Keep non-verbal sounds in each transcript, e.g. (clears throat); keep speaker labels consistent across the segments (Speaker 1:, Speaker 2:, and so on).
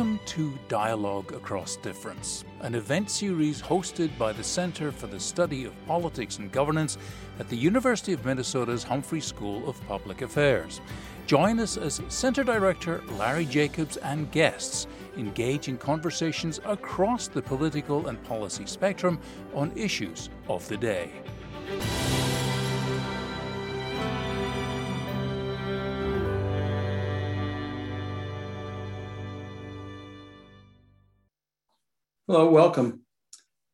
Speaker 1: Welcome to Dialogue Across Difference, an event series hosted by the Centre for the Study of Politics and Governance at the University of Minnesota's Humphrey School of Public Affairs. Join us as Centre Director Larry Jacobs and guests engage in conversations across the political and policy spectrum on issues of the day.
Speaker 2: Hello, welcome.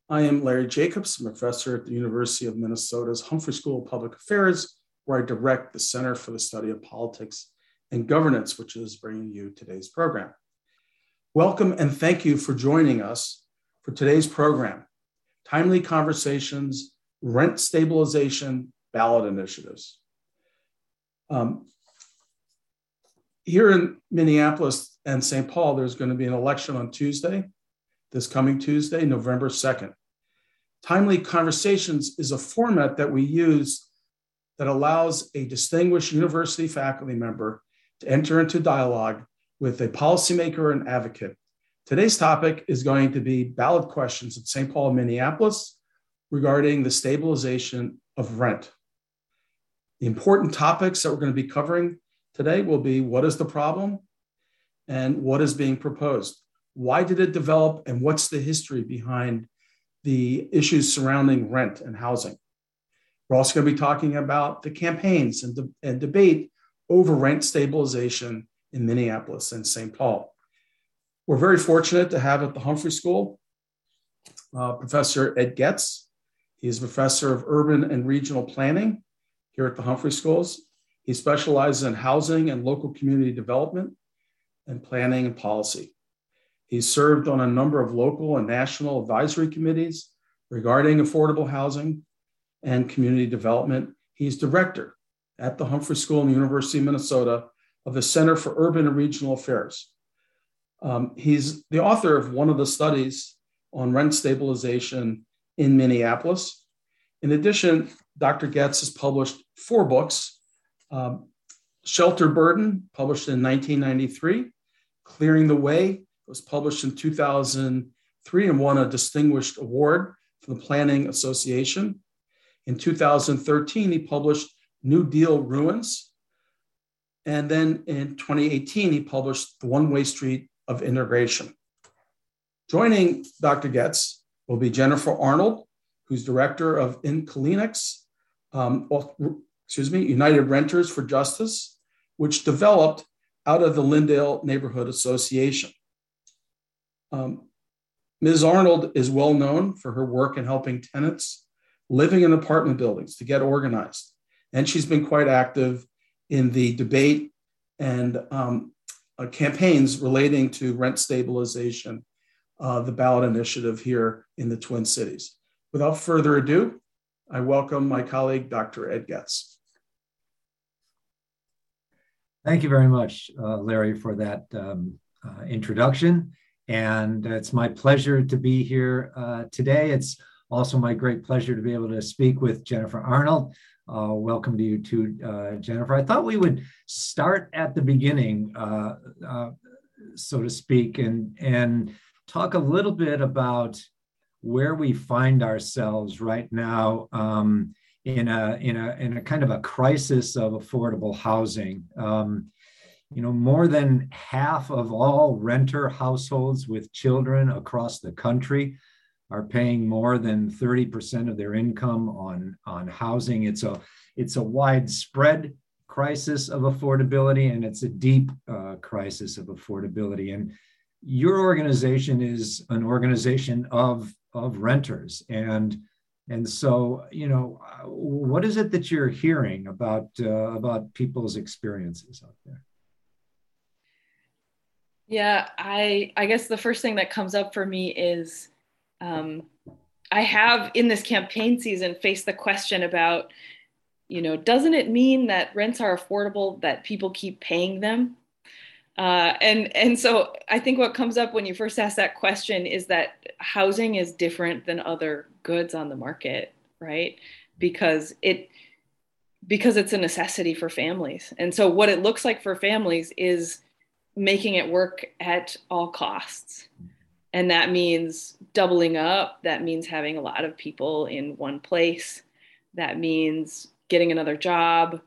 Speaker 2: I am Larry Jacobs, a professor at the University of Minnesota's Humphrey School of Public Affairs, where I direct the Center for the Study of Politics and Governance, which is bringing you today's program. Welcome and thank you for joining us for today's program Timely Conversations, Rent Stabilization, Ballot Initiatives. Um, here in Minneapolis and St. Paul, there's going to be an election on Tuesday this coming Tuesday, November 2nd. Timely Conversations is a format that we use that allows a distinguished university faculty member to enter into dialogue with a policymaker and advocate. Today's topic is going to be ballot questions at St. Paul, Minneapolis regarding the stabilization of rent. The important topics that we're going to be covering today will be what is the problem and what is being proposed. Why did it develop, and what's the history behind the issues surrounding rent and housing? We're also going to be talking about the campaigns and, de- and debate over rent stabilization in Minneapolis and St. Paul. We're very fortunate to have at the Humphrey School uh, Professor Ed Goetz. He's a professor of urban and regional planning here at the Humphrey Schools. He specializes in housing and local community development and planning and policy. He's served on a number of local and national advisory committees regarding affordable housing and community development. He's director at the Humphrey School and the University of Minnesota of the Center for Urban and Regional Affairs. Um, he's the author of one of the studies on rent stabilization in Minneapolis. In addition, Dr. Goetz has published four books um, Shelter Burden, published in 1993, Clearing the Way it was published in 2003 and won a distinguished award from the Planning Association. In 2013, he published New Deal Ruins. And then in 2018, he published The One Way Street of Integration. Joining Dr. Goetz will be Jennifer Arnold, who's director of Inquilinxs, um, excuse me, United Renters for Justice, which developed out of the Lyndale Neighborhood Association. Um, Ms. Arnold is well known for her work in helping tenants living in apartment buildings to get organized. And she's been quite active in the debate and um, uh, campaigns relating to rent stabilization, uh, the ballot initiative here in the Twin Cities. Without further ado, I welcome my colleague, Dr. Ed Goetz.
Speaker 3: Thank you very much, uh, Larry, for that um, uh, introduction. And it's my pleasure to be here uh, today. It's also my great pleasure to be able to speak with Jennifer Arnold. Uh, welcome to you too, uh, Jennifer. I thought we would start at the beginning, uh, uh, so to speak, and, and talk a little bit about where we find ourselves right now um, in, a, in, a, in a kind of a crisis of affordable housing. Um, you know, more than half of all renter households with children across the country are paying more than 30% of their income on, on housing. It's a, it's a widespread crisis of affordability and it's a deep uh, crisis of affordability. And your organization is an organization of, of renters. And, and so, you know, what is it that you're hearing about, uh, about people's experiences out there?
Speaker 4: Yeah, I I guess the first thing that comes up for me is um, I have in this campaign season faced the question about, you know, doesn't it mean that rents are affordable that people keep paying them? Uh, and and so I think what comes up when you first ask that question is that housing is different than other goods on the market, right? Because it because it's a necessity for families. And so what it looks like for families is making it work at all costs. And that means doubling up. That means having a lot of people in one place. That means getting another job,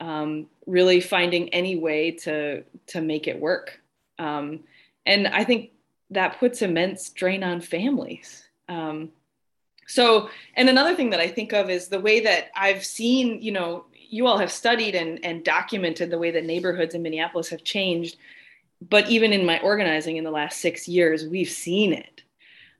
Speaker 4: um, really finding any way to, to make it work. Um, and I think that puts immense drain on families. Um, so, and another thing that I think of is the way that I've seen, you know, you all have studied and, and documented the way that neighborhoods in Minneapolis have changed. But even in my organizing in the last six years, we've seen it.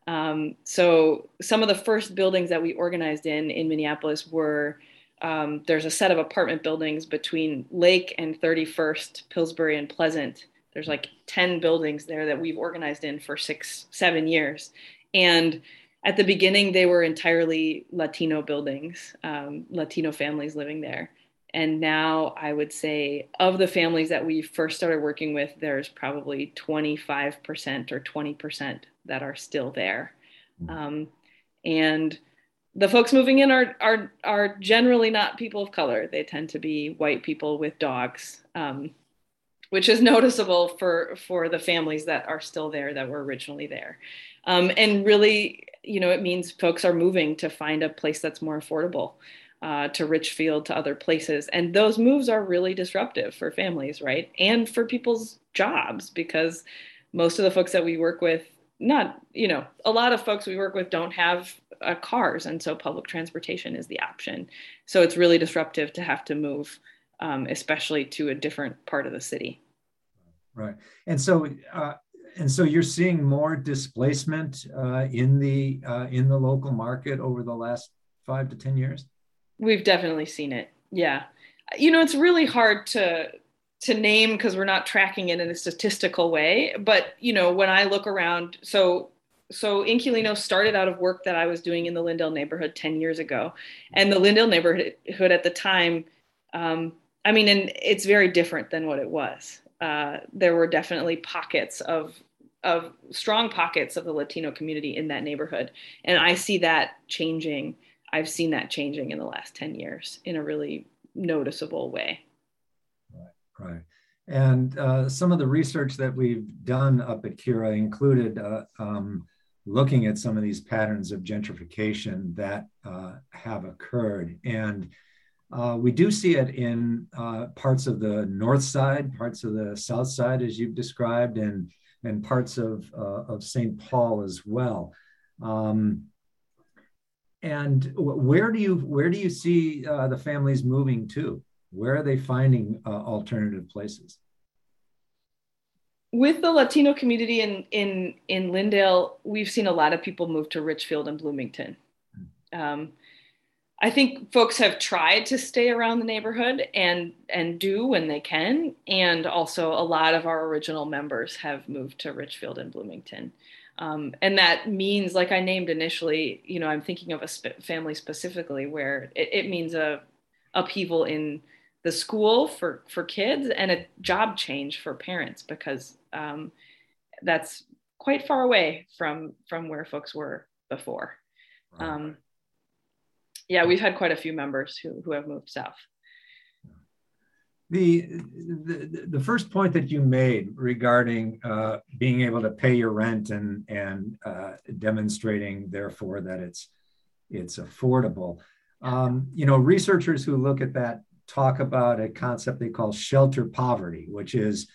Speaker 4: Um, so some of the first buildings that we organized in in Minneapolis were um, there's a set of apartment buildings between Lake and 31st, Pillsbury and Pleasant. There's like 10 buildings there that we've organized in for six, seven years. And at the beginning, they were entirely Latino buildings, um, Latino families living there. And now I would say of the families that we first started working with, there's probably 25% or 20% that are still there. Hmm. Um, and the folks moving in are, are, are generally not people of color. They tend to be white people with dogs, um, which is (laughs) noticeable for, for the families that are still there that were originally there. Um, and really, you know, it means folks are moving to find a place that's more affordable. Uh, to Richfield, to other places. And those moves are really disruptive for families, right? And for people's jobs, because most of the folks that we work with, not, you know, a lot of folks we work with don't have uh, cars. And so public transportation is the option. So it's really disruptive to have to move, um, especially to a different part of the city.
Speaker 3: Right. And so, uh, and so you're seeing more displacement uh, in the uh, in the local market over the last five to ten years.
Speaker 4: We've definitely seen it. Yeah, you know it's really hard to to name because we're not tracking it in a statistical way. But you know when I look around, so so Inquilinxs started out of work that I was doing in the Lyndale neighborhood ten years ago, and the Lyndale neighborhood at the time. Um, I mean, and it's very different than what it was. Uh, there were definitely pockets of of strong pockets of the Latino community in that neighborhood, and I see that changing. I've seen that changing in the last ten years in a really noticeable way.
Speaker 3: Right, right. And uh, some of the research that we've done up at CURA included uh, um, looking at some of these patterns of gentrification that uh, have occurred. And uh, we do see it in uh, parts of the north side, parts of the south side, as you've described, and, and parts of, uh, of St. Paul as well. Um, and where do you where do you see uh, the families moving to? Where are they finding uh, alternative places?
Speaker 4: With the Latino community in in in Lyndale, we've seen a lot of people move to Richfield and Bloomington. Hmm. Um, I think folks have tried to stay around the neighborhood and and do when they can, and also a lot of our original members have moved to Richfield and Bloomington, um, and that means, like I named initially, you know, I'm thinking of a sp- family specifically where it, it means a upheaval in the school for for kids and a job change for parents because um, that's quite far away from from where folks were before. Um, yeah, we've had quite a few members who, who have moved south.
Speaker 3: The, the, first point that you made regarding uh, being able to pay your rent and, and uh, demonstrating, therefore, that it's, it's affordable. Um, you know, researchers who look at that talk about a concept they call shelter poverty, which is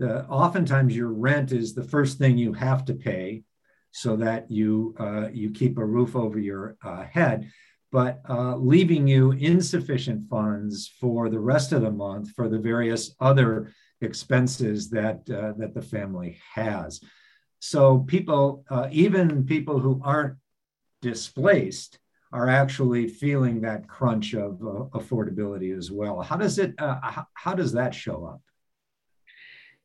Speaker 3: the, oftentimes your rent is the first thing you have to pay so that you, uh, you keep a roof over your uh, head but uh, leaving you insufficient funds for the rest of the month for the various other expenses that uh, that the family has. So people, uh, even people who aren't displaced, are actually feeling that crunch of uh, affordability as well. How does it? Uh, how, how, does that show up?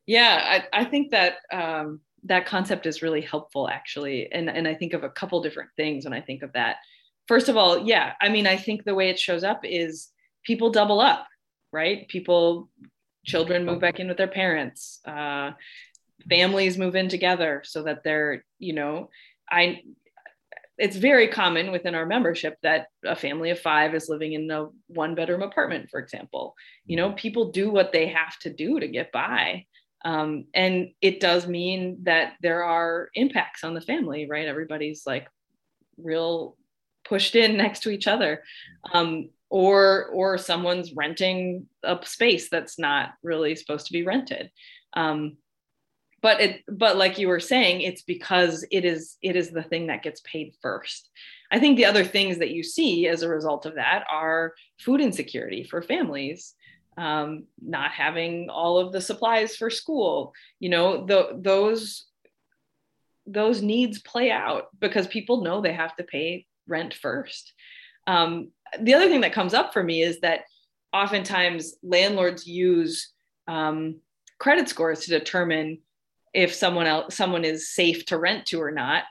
Speaker 4: Yeah, I, I think that. Um, that concept is really helpful actually and, and i think of a couple different things when i think of that first of all, yeah, I mean, I think the way it shows up is people double up, right? People, children move back in with their parents, uh, families move in together so that they're, you know, I, it's very common within our membership that a family of five is living in a one bedroom apartment, for example. You know, people do what they have to do to get by. Um, and it does mean that there are impacts on the family, right? Everybody's like real pushed in next to each other. Um, or or someone's renting a space that's not really supposed to be rented. Um, but it but like you were saying, it's because it is it is the thing that gets paid first. I think the other things that you see as a result of that are food insecurity for families um, not having all of the supplies for school you know the, those those needs play out because people know they have to pay rent first. Um, the other thing that comes up for me is that oftentimes landlords use um, credit scores to determine if someone else someone is safe to rent to or not.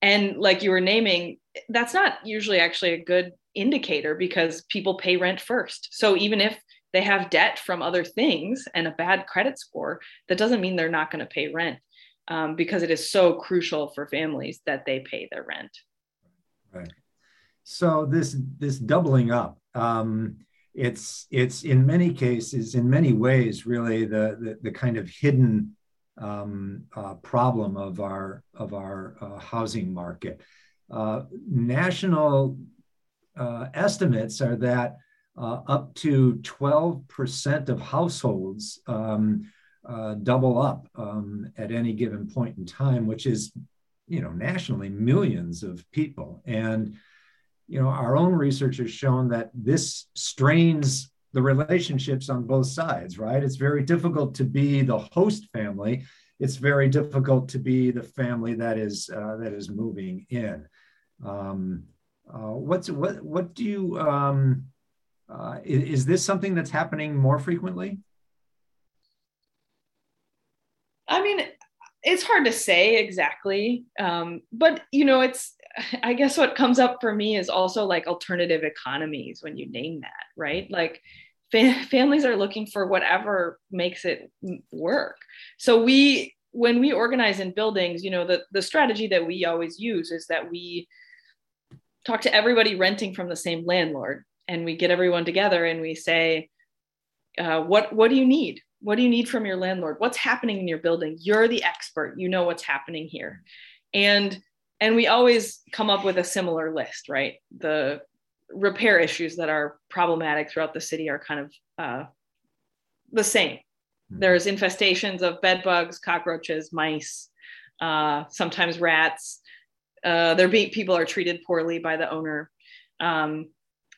Speaker 4: And like you were naming that's not usually actually a good indicator because people pay rent first. So even if they have debt from other things and a bad credit score, that doesn't mean they're not going to pay rent um, because it is so crucial for families that they pay their rent.
Speaker 3: So this this doubling up, um, it's it's in many cases, in many ways, really the the, the kind of hidden um, uh, problem of our of our uh, housing market. Uh, national uh, estimates are that uh, up to 12% of households um, uh, double up um, at any given point in time, which is, you know, nationally millions of people. And, you know, our own research has shown that this strains the relationships on both sides, right? It's very difficult to be the host family. It's very difficult to be the family that is uh, that is moving in. Um, uh, what's what what do you um, uh, is, is, this something that's happening more frequently?
Speaker 4: I mean, it's hard to say exactly, um, but you know, it's. (sighs) I guess what comes up for me is also like alternative economies when you name that, right? Like fa- (laughs) families are looking for whatever makes it work. So we, when we organize in buildings, you know, the the strategy that we always use is that we talk to everybody renting from the same landlord and we get everyone together and we say, uh, what what do you need? What do you need from your landlord? What's happening in your building? You're the expert. You know what's happening here, and and we always come up with a similar list, right? The repair issues that are problematic throughout the city are kind of uh, the same. Mm-hmm. There's infestations of bed bugs, cockroaches, mice, uh, sometimes rats. Uh, there be people are treated poorly by the owner. Um,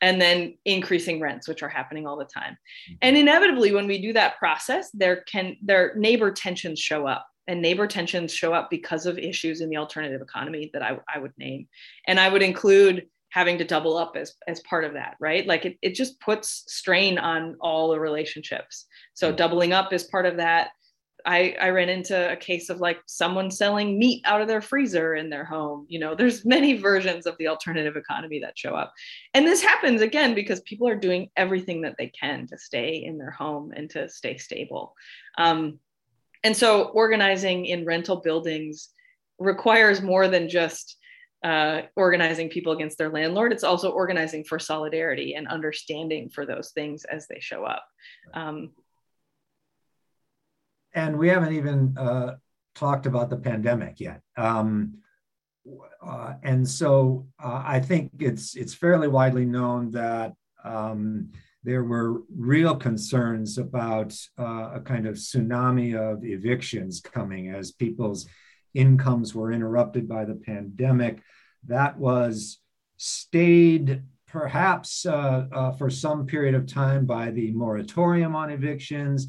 Speaker 4: and then increasing rents which are happening all the time. Mm-hmm. and inevitably when we do that process there can their neighbor tensions show up and neighbor tensions show up because of issues in the alternative economy that I, I would name. And i would include having to double up as, as part of that right? Like it, it just puts strain on all the relationships. So mm-hmm. doubling up is part of that I, I ran into a case of like someone selling meat out of their freezer in their home. You know, there's many versions of the alternative economy that show up. And this happens again because people are doing everything that they can to stay in their home and to stay stable. Um, and so organizing in rental buildings requires more than just uh, organizing people against their landlord. It's also organizing for solidarity and understanding for those things as they show up. Um,
Speaker 3: and we haven't even uh, talked about the pandemic yet. Um, uh, and so uh, I think it's it's fairly widely known that um, there were real concerns about uh, a kind of tsunami of evictions coming as people's incomes were interrupted by the pandemic. That was stayed perhaps uh, uh, for some period of time by the moratorium on evictions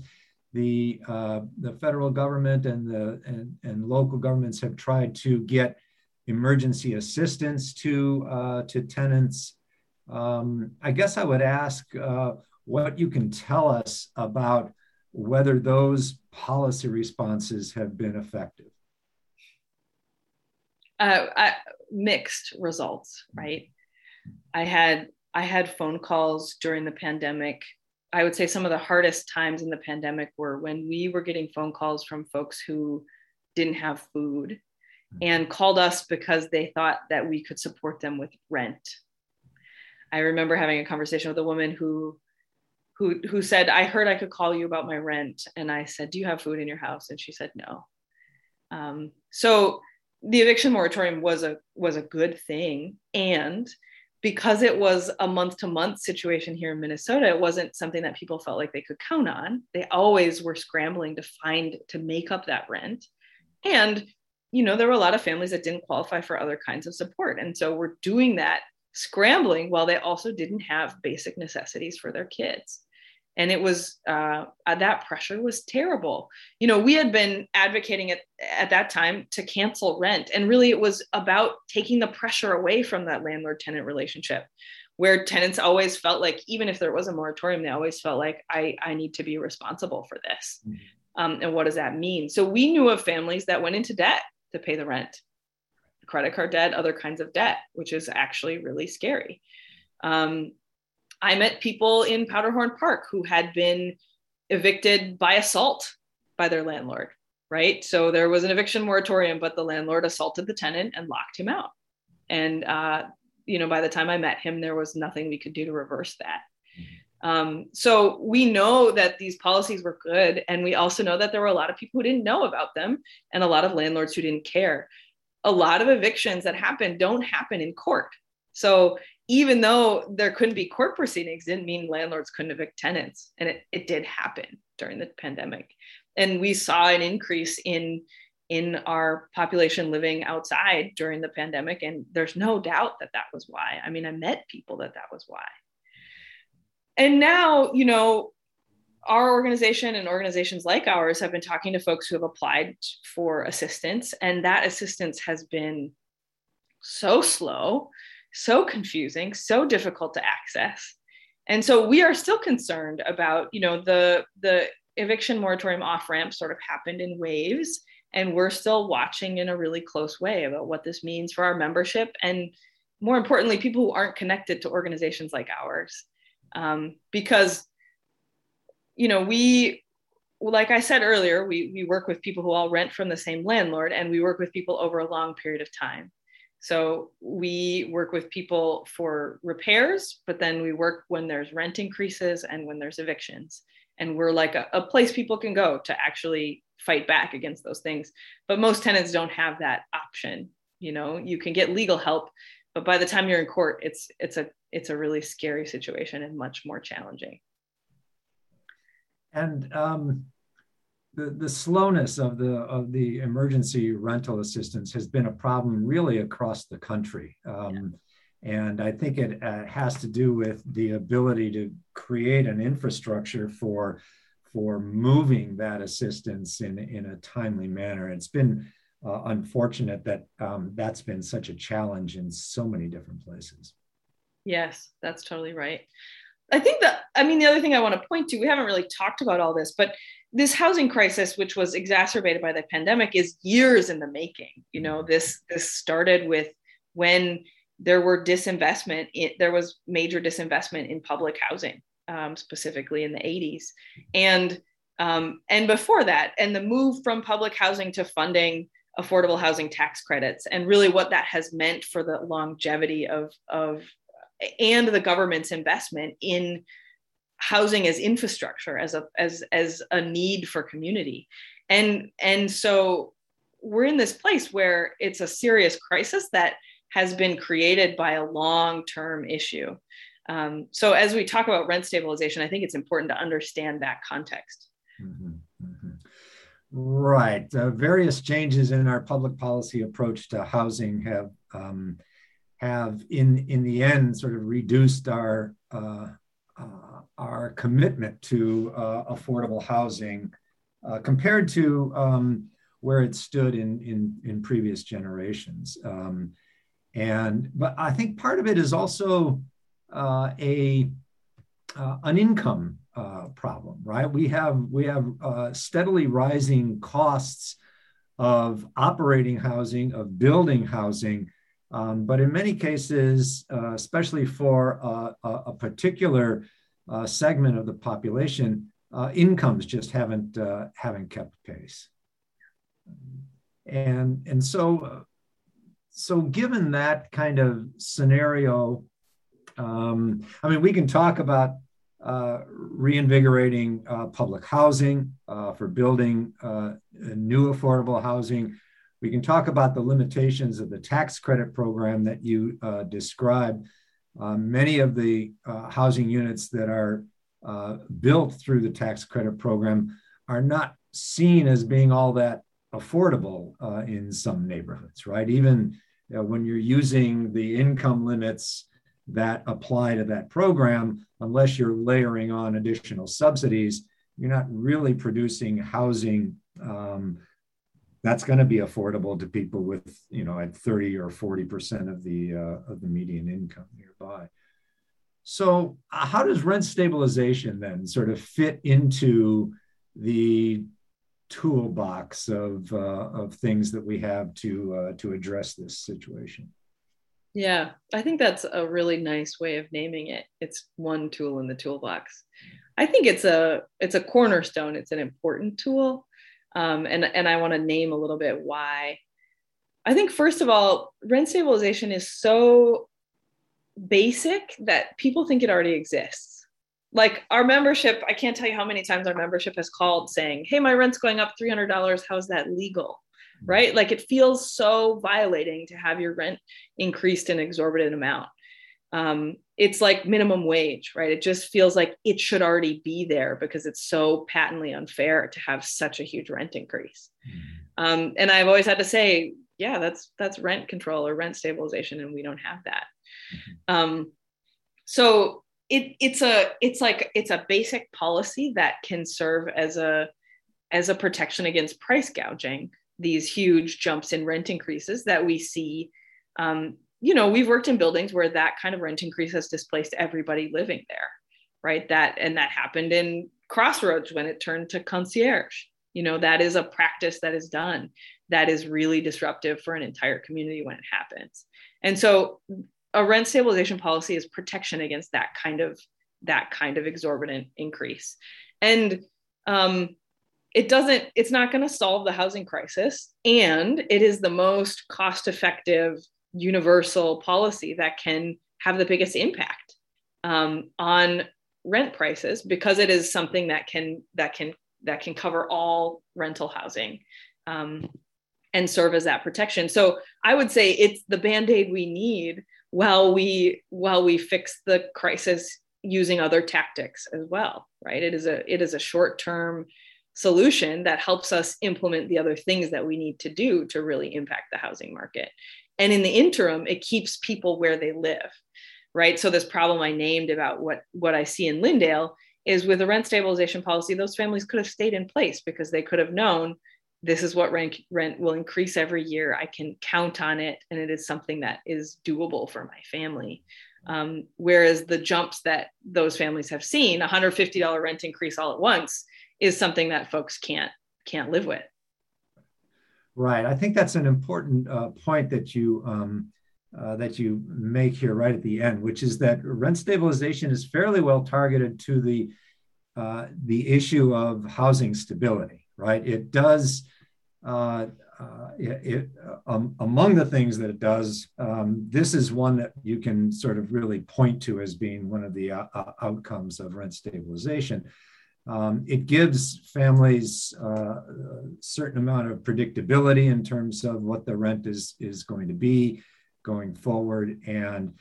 Speaker 3: the uh, the federal government and the and, and local governments have tried to get emergency assistance to uh, to tenants. Um, I guess I would ask uh, what you can tell us about whether those policy responses have been effective.
Speaker 4: Uh, I, mixed results, right? I had I had phone calls during the pandemic I would say some of the hardest times in the pandemic were when we were getting phone calls from folks who didn't have food mm-hmm. and called us because they thought that we could support them with rent. I remember having a conversation with a woman who who who said, "I heard I could call you about my rent," and I said, "Do you have food in your house?" And she said, "No." Um, so the eviction moratorium was a was a good thing, and because it was a month to month situation here in Minnesota, it wasn't something that people felt like they could count on. They always were scrambling to find to make up that rent. And, you know, there were a lot of families that didn't qualify for other kinds of support. And so we're doing that scrambling while they also didn't have basic necessities for their kids and it was uh, uh, that pressure was terrible. You know we had been advocating at, at that time to cancel rent. And really it was about taking the pressure away from that landlord tenant relationship where tenants always felt like even if there was a moratorium they always felt like i, I need to be responsible for this. Mm-hmm. um, and what does that mean? So we knew of families that went into debt to pay the rent credit card debt other kinds of debt which is actually really scary. Um, I met people in Powderhorn Park who had been evicted by assault by their landlord, right? So there was an eviction moratorium, but the landlord assaulted the tenant and locked him out. And, uh, you know, by the time I met him, there was nothing we could do to reverse that. Um, so we know that these policies were good. And we also know that there were a lot of people who didn't know about them and a lot of landlords who didn't care. A lot of evictions that happen don't happen in court. So even though there couldn't be court proceedings didn't mean landlords couldn't evict tenants. And it, it did happen during the pandemic. And we saw an increase in in our population living outside during the pandemic. And there's no doubt that that was why. I mean i met people that that was why. And now you know our organization and organizations like ours have been talking to folks who have applied for assistance. And that assistance has been so slow so confusing, so difficult to access. And so we are still concerned about, you know, the the eviction moratorium off ramp sort of happened in waves and we're still watching in a really close way about what this means for our membership and more importantly people who aren't connected to organizations like ours um, because you know we like i said earlier we, we work with people who all rent from the same landlord and we work with people over a long period of time so we work with people for repairs, but then we work when there's rent increases and when there's evictions. And we're like a, a, place people can go to actually fight back against those things. But most tenants don't have that option. You know, you can get legal help, but by the time you're in court, it's it's a it's a really scary situation and much more challenging.
Speaker 3: And um, the, the slowness of the of the emergency rental assistance has been a problem really across the country. Um, and I think it uh, has to do with the ability to create an infrastructure for for moving that assistance in, in a timely manner. It's been uh, unfortunate that um, that's been such a challenge in so many different places.
Speaker 4: Yes, that's totally right. I think that, I mean, the other thing I want to point to, we haven't really talked about all this, but this housing crisis, which was exacerbated by the pandemic, is years in the making. You know, this this started with when there were disinvestment. In, there was major disinvestment in public housing, um, specifically in the 80s, and um, and before that, and the move from public housing to funding affordable housing tax credits, and really what that has meant for the longevity of of and the government's investment in housing as infrastructure as a as as a need for community. And and so we're in this place where it's a serious crisis that has been created by a long-term issue. Um, so as we talk about rent stabilization i think it's important to understand that context. Mm-hmm,
Speaker 3: mm-hmm. right uh, various changes in our public policy approach to housing have um, have in in the end sort of reduced our uh, uh, our commitment to uh, affordable housing uh, compared to um, where it stood in, in, in previous generations. Um, and but I think part of it is also uh, a an income problem, right? We have we have steadily rising costs of operating housing, of building housing, um, but in many cases, uh, especially for a, a particular uh, segment of the population, uh, incomes just haven't uh, haven't kept pace. And and so so given that kind of scenario, um, I mean, we can talk about uh, reinvigorating uh, public housing, uh, for building uh, new affordable housing. We can talk about the limitations of the tax credit program that you uh, described. Um, many of the uh, housing units that are uh, built through the tax credit program are not seen as being all that affordable uh, in some neighborhoods, right? Even when you're using the income limits that apply to that program, unless you're layering on additional subsidies, you're not really producing housing um, that's going to be affordable to people with, you know, at 30 or 40% of the uh, of the median income nearby. So, uh, how does rent stabilization then sort of fit into the toolbox of uh, of things that we have to uh, to address this situation?
Speaker 4: Yeah, I think that's a really nice way of naming it. It's one tool in the toolbox. I think it's a it's a cornerstone. It's an important tool, um, and and I want to name a little bit why. I think first of all, rent stabilization is so basic that people think it already exists. Like our membership, I can't tell you how many times our membership has called saying, "Hey, my rent's going up three hundred dollars. How's that legal?" right? Like it feels so violating to have your rent increased an exorbitant amount. Um, it's like minimum wage, right? It just feels like it should already be there because it's so patently unfair to have such a huge rent increase. Mm-hmm. Um, and I've always had to say, yeah, that's that's rent control or rent stabilization, and we don't have that. Mm-hmm. Um, so it, it's a it's like it's a basic policy that can serve as a as a protection against price gouging these huge jumps in rent increases that we see. Um, you know, we've worked in buildings where that kind of rent increase has displaced everybody living there, right? That and that happened in Crossroads when it turned to concierge. You know, that is a practice that is done that is really disruptive for an entire community when it happens. And so a rent stabilization policy is protection against that kind of that kind of exorbitant increase. And um, it doesn't it's not going to solve the housing crisis and it is the most cost effective universal policy that can have the biggest impact um, on rent prices because it is something that can that can that can cover all rental housing um, and serve as that protection so i would say it's the band-aid we need while we while we fix the crisis using other tactics as well right it is a it is a short term solution that helps us implement the other things that we need to do to really impact the housing market. And in the interim, it keeps people where they live, right? So this problem I named about what what I see in Lyndale is with a rent stabilization policy, those families could have stayed in place because they could have known this is what rent rent will increase every year. I can count on it, and it is something that is doable for my family. Um, whereas the jumps that those families have seen, $150 rent increase all at once, is something that folks can't can't live with.
Speaker 3: Right. I think that's an important uh, point that you um, uh, that you make here right at the end, which is that rent stabilization is fairly well targeted to the uh, the issue of housing stability. Right. It does. Uh, uh, it, um, among the things that it does, um, this is one that you can sort of really point to as being one of the uh, outcomes of rent stabilization. Um, it gives families uh, a certain amount of predictability in terms of what the rent is, is going to be going forward. And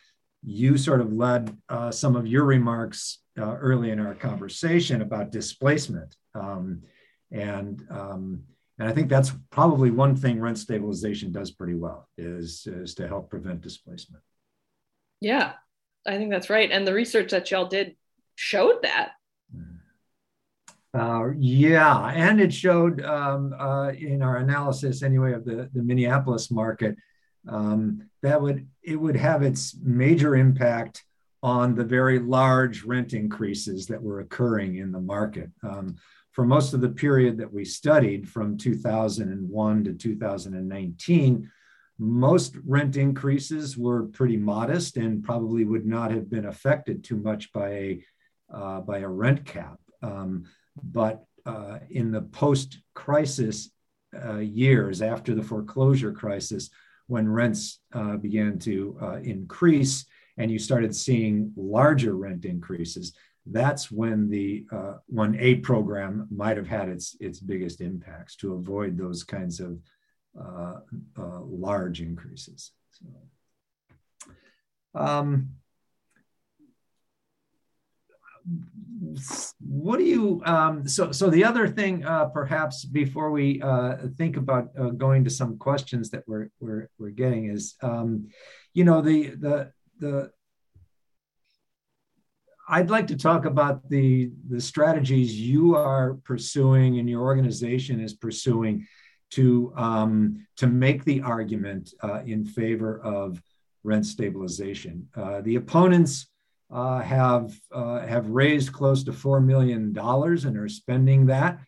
Speaker 3: you sort of led uh, some of your remarks uh, early in our conversation about displacement. Um, and, um, and I think that's probably one thing rent stabilization does pretty well is, is to help prevent displacement.
Speaker 4: Yeah, I think that's right. And the research that y'all did showed that
Speaker 3: uh, yeah, and it showed um, uh, in our analysis anyway of the, the Minneapolis market um, that would it would have its major impact on the very large rent increases that were occurring in the market. Um, for most of the period that we studied from 2001 to 2019, most rent increases were pretty modest and probably would not have been affected too much by a uh, by a rent cap. Um, but uh, in the post crisis uh, years after the foreclosure crisis, when rents uh, began to uh, increase and you started seeing larger rent increases, that's when the uh, when a program might have had its its biggest impacts to avoid those kinds of uh, uh, large increases. So, um, what do you um, so so the other thing uh, perhaps before we uh, think about uh, going to some questions that we're we're, we're getting is um, you know the the the I'd like to talk about the the strategies you are pursuing and your organization is pursuing to um, to make the argument uh, in favor of rent stabilization. Uh, the opponents uh, have uh, have raised close to four million dollars and are spending that,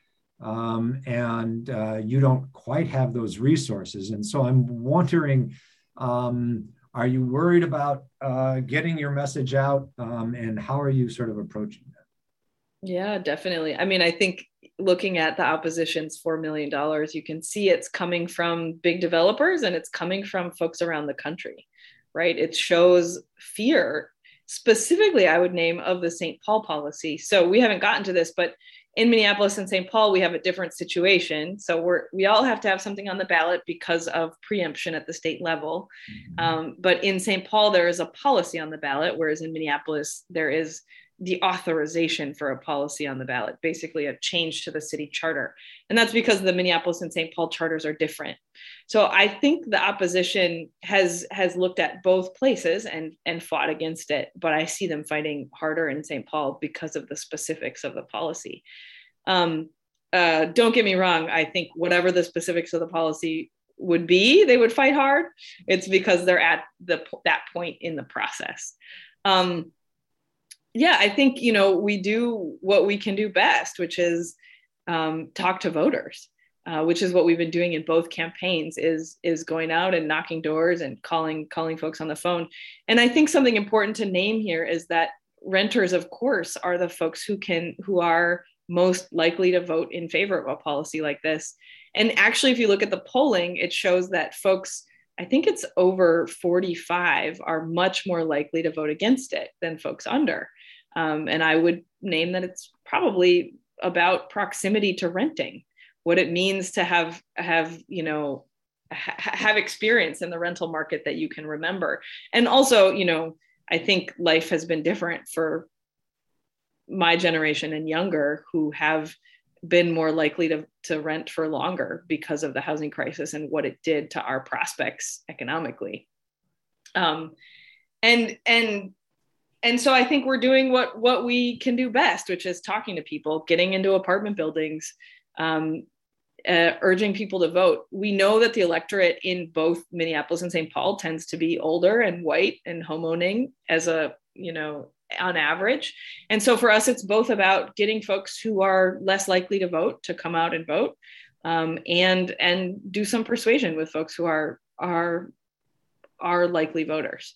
Speaker 3: um, and uh, you don't quite have those resources. And so I'm wondering, um, are you worried about uh, getting your message out, um, and how are you sort of approaching that?
Speaker 4: Yeah, definitely. I mean, I think looking at the opposition's $4 million, you can see it's coming from big developers and it's coming from folks around the country, right? It shows fear specifically I would name of the St. Paul policy. So we haven't gotten to this, but in Minneapolis and St. Paul, we have a different situation. So we're we all have to have something on the ballot because of preemption at the state level. Mm-hmm. Um, but in St. Paul, there is a policy on the ballot, whereas in Minneapolis, there is the authorization for a policy on the ballot, basically a change to the city charter. And that's because the Minneapolis and St. Paul charters are different. So I think the opposition has has looked at both places and and fought against it, but I see them fighting harder in St. Paul because of the specifics of the policy. Um, uh, don't get me wrong. I think whatever the specifics of the policy would be, they would fight hard. It's because they're at the that point in the process. Um, yeah, I think you know we do what we can do best, which is um, talk to voters, uh, which is what we've been doing in both campaigns. Is is going out and knocking doors and calling calling folks on the phone. And I think something important to name here is that renters, of course, are the folks who can who are most likely to vote in favor of a policy like this. And actually, if you look at the polling, it shows that folks I think it's over 45 are much more likely to vote against it than folks under. Um, and I would name that it's probably about proximity to renting, what it means to have have you know ha- have experience in the rental market that you can remember, and also you know I think life has been different for my generation and younger who have been more likely to, to rent for longer because of the housing crisis and what it did to our prospects economically. Um, and and and so I think we're doing what what we can do best, which is talking to people, getting into apartment buildings, um, uh, urging people to vote. We know that the electorate in both Minneapolis and St. Paul tends to be older and white and homeowning as a you know on average. And so for us, it's both about getting folks who are less likely to vote to come out and vote, um, and and do some persuasion with folks who are are are likely voters.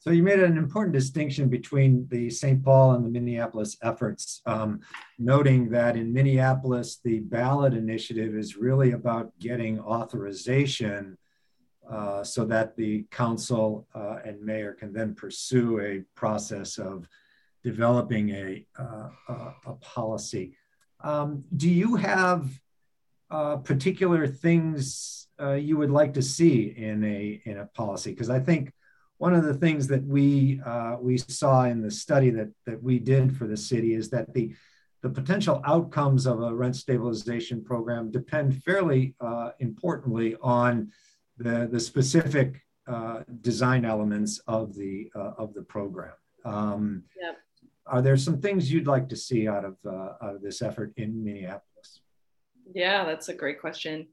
Speaker 3: So you made an important distinction between the St. Paul and the Minneapolis efforts, um, noting that in Minneapolis, the ballot initiative is really about getting authorization uh, so that the council uh, and mayor can then pursue a process of developing a, uh, a policy. Um, do you have uh, particular things uh, you would like to see in a in a policy? Because I think one of the things that we uh, we saw in the study that that we did for the city is that the the potential outcomes of a rent stabilization program depend fairly uh, importantly on the the specific uh, design elements of the uh, of the program. Um, yeah. Are there some things you'd like to see out of uh, out of this effort in Minneapolis?
Speaker 4: Yeah, that's a great question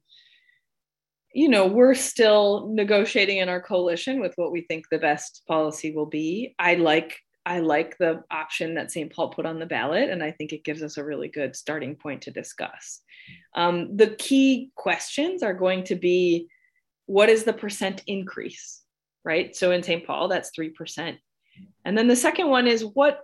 Speaker 4: you know, we're still negotiating in our coalition with what we think the best policy will be. I like I like the option that St. Paul put on the ballot, and I think it gives us a really good starting point to discuss. Um, the key questions are going to be what is the percent increase, right? So in St. Paul, that's 3%. And then the second one is what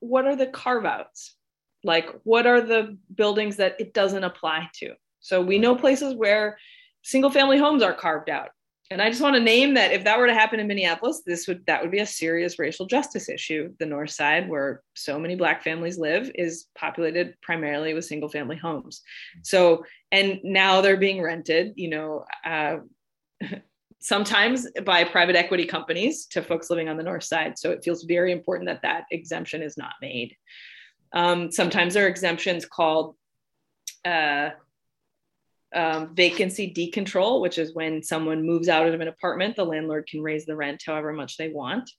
Speaker 4: what are the carve outs? Like what are the buildings that it doesn't apply to? So we know places where single family homes are carved out and I just want to name that if that were to happen in Minneapolis, this would that would be a serious racial justice issue. The North Side, where so many Black families live, is populated primarily with single family homes. So, and now they're being rented. You know. Uh, (laughs) sometimes by private equity companies to folks living on the north side. So it feels very important that that exemption is not made. Um, sometimes there are exemptions called uh, um, vacancy decontrol, which is when someone moves out of an apartment, the landlord can raise the rent however much they want.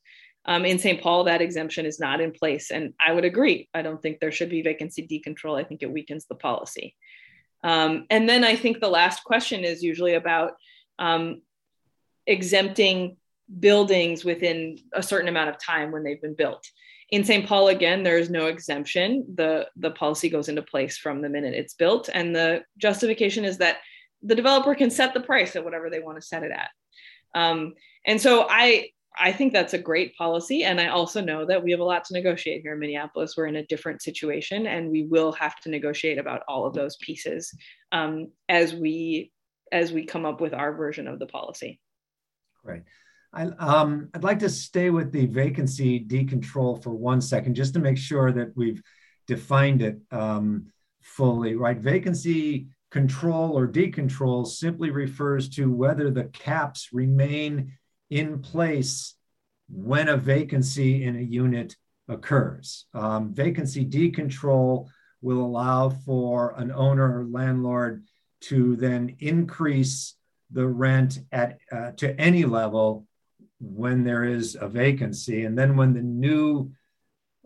Speaker 4: Um, in St. Paul, that exemption is not in place. And I would agree. I don't think there should be vacancy decontrol. I think it weakens the policy. Um, and then I think the last question is usually about um, exempting buildings within a certain amount of time when they've been built. In St. Paul, again, there is no exemption. The, the policy goes into place from the minute it's built. And the justification is that the developer can set the price at whatever they want to set it at. Um, and so I, I think that's a great policy. And I also know that we have a lot to negotiate here in Minneapolis. We're in a different situation and we will have to negotiate about all of those pieces um, as we as we come up with our version of the policy.
Speaker 3: Right. I, um, I'd like to stay with the vacancy decontrol for one second, just to make sure that we've defined it um, fully, right? Vacancy control or decontrol simply refers to whether the caps remain in place when a vacancy in a unit occurs. Um, vacancy decontrol will allow for an owner or landlord to then increase the rent at uh, to any level when there is a vacancy, and then when the new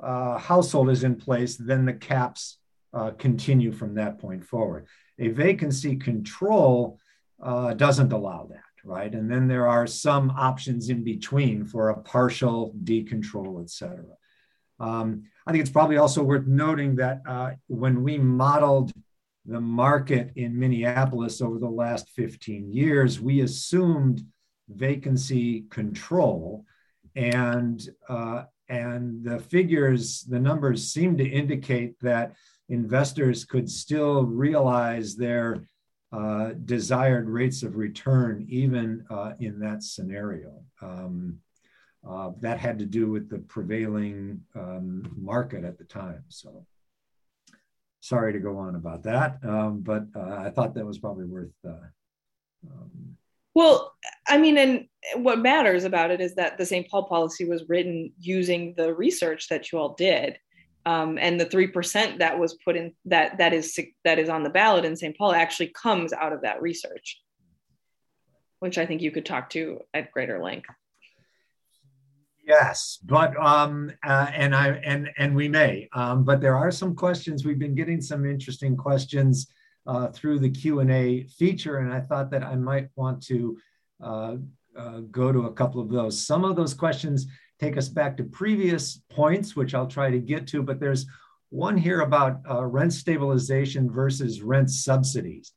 Speaker 3: uh, household is in place, then the caps uh, continue from that point forward. A vacancy control uh, doesn't allow that, right? And then there are some options in between for a partial decontrol, et cetera. Um, I think it's probably also worth noting that uh, when we modeled the market in Minneapolis over the last 15 years, we assumed vacancy control. And, uh, and the figures, the numbers seem to indicate that investors could still realize their uh, desired rates of return even uh, in that scenario. Um, uh, that had to do with the prevailing um, market at the time. So sorry to go on about that, um, but uh, I thought that was probably worth.
Speaker 4: Well, I mean, and what matters about it is that the St. Paul policy was written using the research that you all did. Um, and the three percent that was put in that that is that is on the ballot in St. Paul actually comes out of that research, which I think you could talk to at greater length.
Speaker 3: Yes, but um, uh, and I and and we may, um, but there are some questions. We've been getting some interesting questions uh, through the Q and A feature, and I thought that I might want to uh, uh, go to a couple of those. Some of those questions take us back to previous points, which I'll try to get to. But there's one here about uh, rent stabilization versus rent subsidies,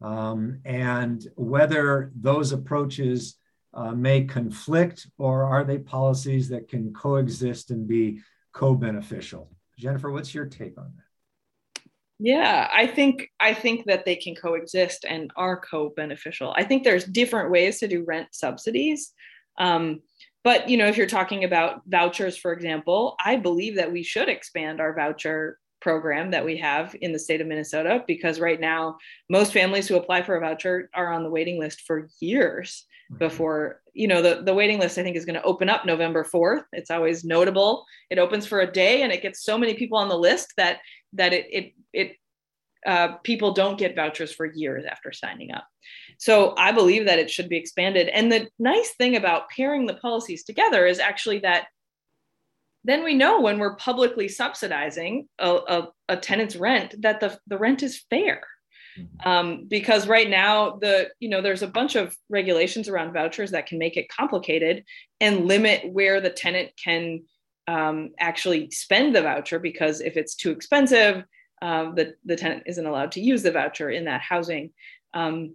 Speaker 3: um, and whether those approaches uh, may conflict, or are they policies that can coexist and be co-beneficial? Jennifer, what's your take on that?
Speaker 4: Yeah, I think I think that they can coexist and are co-beneficial. I think there's different ways to do rent subsidies. Um, but you know, if you're talking about vouchers, for example, I believe that we should expand our voucher program that we have in the state of Minnesota because right now most families who apply for a voucher are on the waiting list for years before you know the, the waiting list i think is going to open up november 4th it's always notable. It opens for a day and it gets so many people on the list that that it it, it uh, people don't get vouchers for years after signing up. So i believe that it should be expanded. And the nice thing about pairing the policies together is actually that then we know when we're publicly subsidizing a, a, a tenant's rent that the, the rent is fair Mm-hmm. Um, because right now the you know there's a bunch of regulations around vouchers that can make it complicated and limit where the tenant can um, actually spend the voucher because if it's too expensive um, the, the tenant isn't allowed to use the voucher in that housing. Um,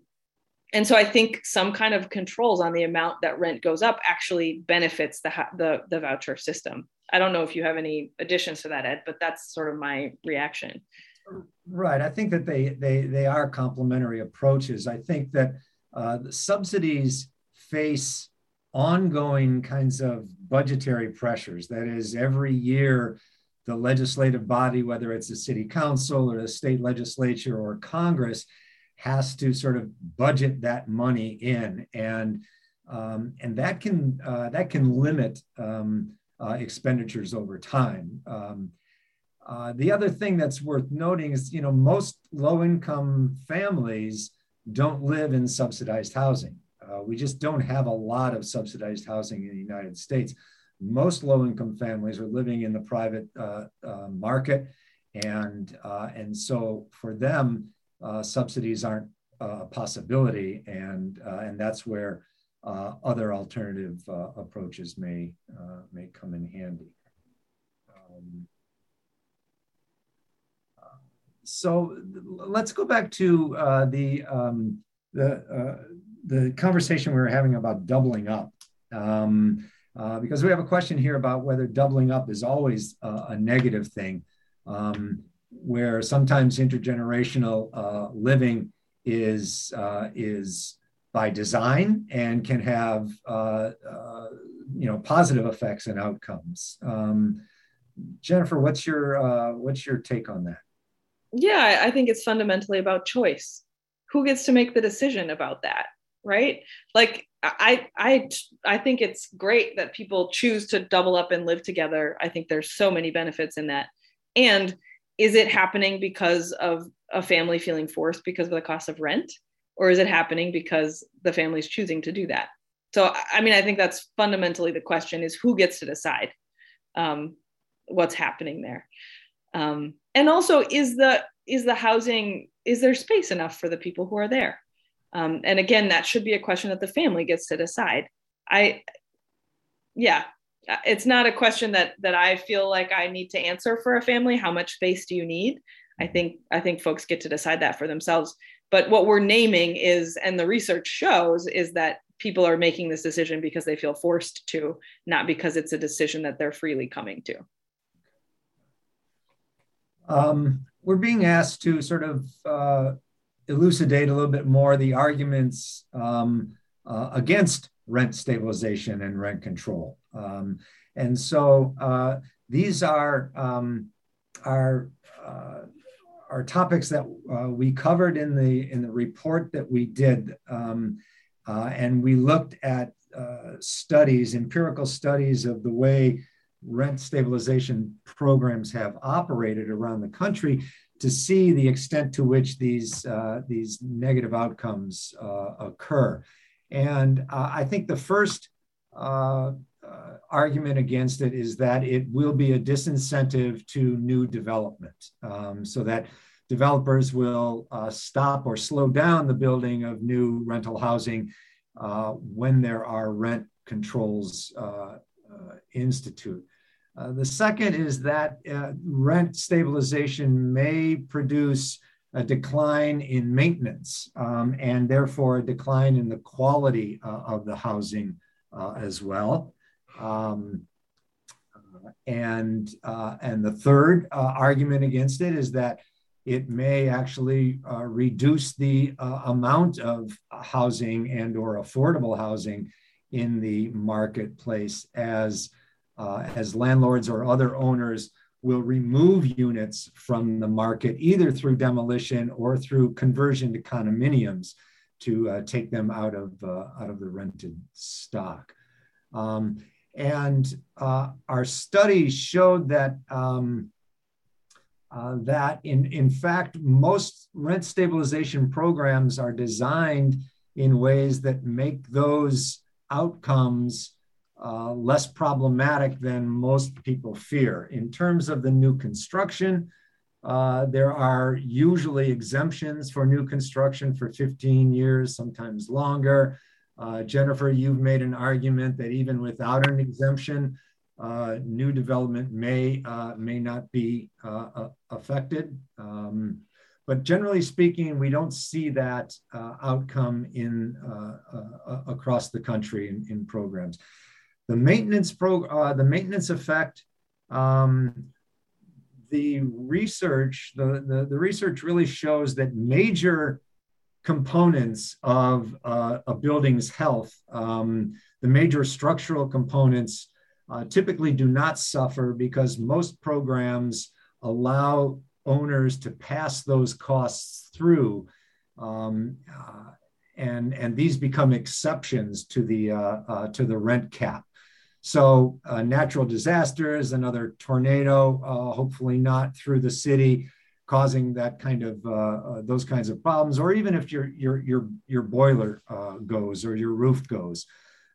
Speaker 4: and so i think some kind of controls on the amount that rent goes up actually benefits the, the, the voucher system. I don't know if you have any additions to that ed but that's sort of my reaction
Speaker 3: Right. I think that they they they are complementary approaches. I think that uh, the subsidies face ongoing kinds of budgetary pressures. That is, every year, the legislative body, whether it's the city council or the state legislature or Congress, has to sort of budget that money in, and um, and that can uh, that can limit um, uh, expenditures over time. Um, uh, the other thing that's worth noting is, you know, most low-income families don't live in subsidized housing. Uh, we just don't have a lot of subsidized housing in the United States. Most low-income families are living in the private uh, uh, market, and and so for them, subsidies aren't a possibility, and and that's where uh, other alternative uh, approaches may uh, may come in handy. Um, so let's go back to uh, the um, the uh, the conversation we were having about doubling up, um, uh, because we have a question here about whether doubling up is always a negative thing, um, where sometimes intergenerational living is is by design and can have uh, uh, you know positive effects and outcomes. Um, Jennifer, what's your uh, what's your take on that?
Speaker 4: Yeah, I think it's fundamentally about choice. Who gets to make the decision about that, right? Like I I I think it's great that people choose to double up and live together. I think there's so many benefits in that. And is it happening because of a family feeling forced because of the cost of rent? or is it happening because the family's choosing to do that so i mean i think that's fundamentally the question is who gets to decide um, what's happening there um, and also is the is the housing is there space enough for the people who are there? Um, and again that should be a question that the family gets to decide. I yeah it's not a question that that i feel like i need to answer for a family. How much space do you need? I think i think folks get to decide that for themselves. But what we're naming is and the research shows is that people are making this decision because they feel forced to not because it's a decision that they're freely coming to
Speaker 3: um, we're being asked to sort of uh, elucidate a little bit more the arguments um, uh, against rent stabilization and rent control. Um, and so uh, these are um, are uh, are topics that uh, we covered in the in the report that we did, um, uh, and we looked at studies, empirical studies of the way rent stabilization programs have operated around the country to see the extent to which these uh, these negative outcomes uh, occur. And uh, I think the first uh, argument against it is that it will be a disincentive to new development, um, so that developers will uh, stop or slow down the building of new rental housing uh, when there are rent controls uh, uh, institute. the second is that rent stabilization may produce a decline in maintenance um, and therefore a decline in the quality of the housing as well. Um, and uh, and the third uh, argument against it is that it may actually uh, reduce the uh, amount of housing and or affordable housing in the marketplace as uh, as landlords or other owners will remove units from the market either through demolition or through conversion to condominiums to uh, take them out of out of the rented stock. Um, and uh, our study showed that um, uh, that in, in fact, most rent stabilization programs are designed in ways that make those outcomes uh, less problematic than most people fear. In terms of the new construction, uh, there are usually exemptions for new construction for 15 years, sometimes longer. Uh, Jennifer, you've made an argument that even without an exemption, uh, new development may uh, may not be uh, affected. Um, but generally speaking, we don't see that uh, outcome in across the country in, in, programs. The maintenance pro the maintenance effect. Um, the research, the, the, the research really shows that major components of uh, a building's health, um, the major structural components uh, typically do not suffer because most programs allow owners to pass those costs through. Um, uh, and, and these become exceptions to the, uh, uh, to the rent cap. So uh, natural disasters, another tornado, uh, hopefully not through the city, causing that kind of uh, those kinds of problems, or even if your your your your boiler goes or your roof goes,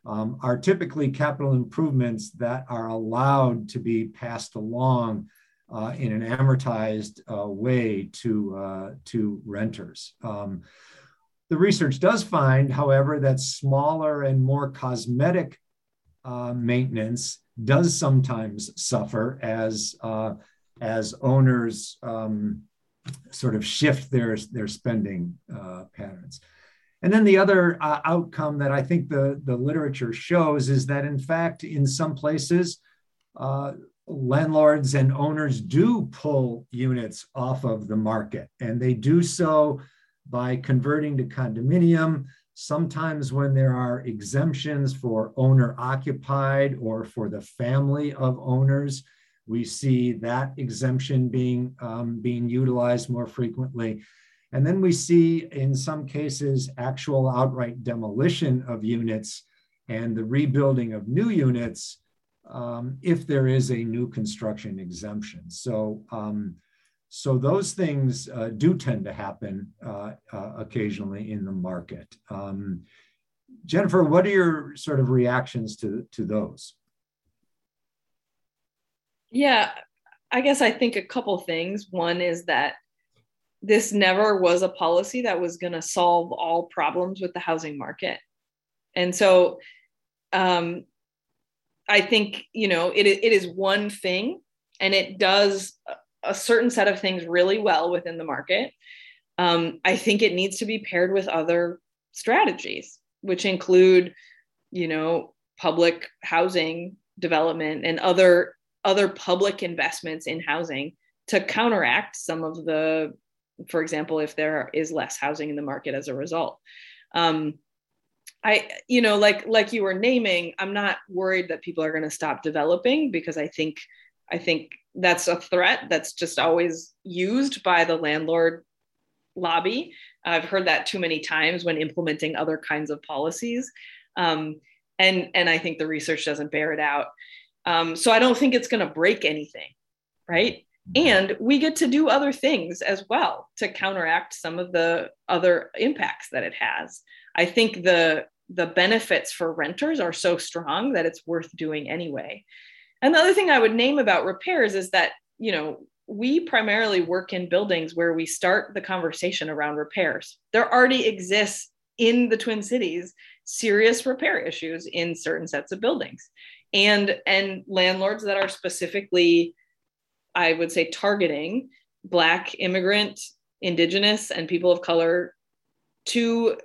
Speaker 3: um, are typically capital improvements that are allowed to be passed along uh, in an amortized way to to renters. Um, the research does find, however, that smaller and more cosmetic uh, maintenance does sometimes suffer as uh, as owners um, sort of shift their their spending uh, patterns. And then the other uh, outcome that I think the, the literature shows is that, in fact, in some places, uh, landlords and owners do pull units off of the market, and they do so by converting to condominium, Sometimes, when there are exemptions for owner occupied or for the family of owners, we see that exemption being, um, being utilized more frequently. And then we see, in some cases, actual outright demolition of units and the rebuilding of new units um, if there is a new construction exemption. So, um, so those things uh, do tend to happen uh, uh, occasionally in the market. Um, Jennifer, what are your sort of reactions to, to those?
Speaker 4: Yeah, I guess I think a couple things. One is that this never was a policy that was going to solve all problems with the housing market. And so um, I think, you know, it, it is one thing and it does a certain set of things really well within the market. Um, I think it needs to be paired with other strategies, which include, you know, public housing development and other other public investments in housing to counteract some of the, for example, if there is less housing in the market as a result. Um, I, you know, like like you were naming, I'm not worried that people are going to stop developing because I think I think that's a threat that's just always used by the landlord lobby. I've heard that too many times when implementing other kinds of policies. Um, and, and I think the research doesn't bear it out. Um, so I don't think it's going to break anything, right? And we get to do other things as well to counteract some of the other impacts that it has. I think the the benefits for renters are so strong that it's worth doing anyway. And the other thing I would name about repairs is that, you know, we primarily work in buildings where we start the conversation around repairs. There already exists in the Twin Cities serious repair issues in certain sets of buildings. And and landlords that are specifically I would say targeting black immigrant, indigenous and people of color to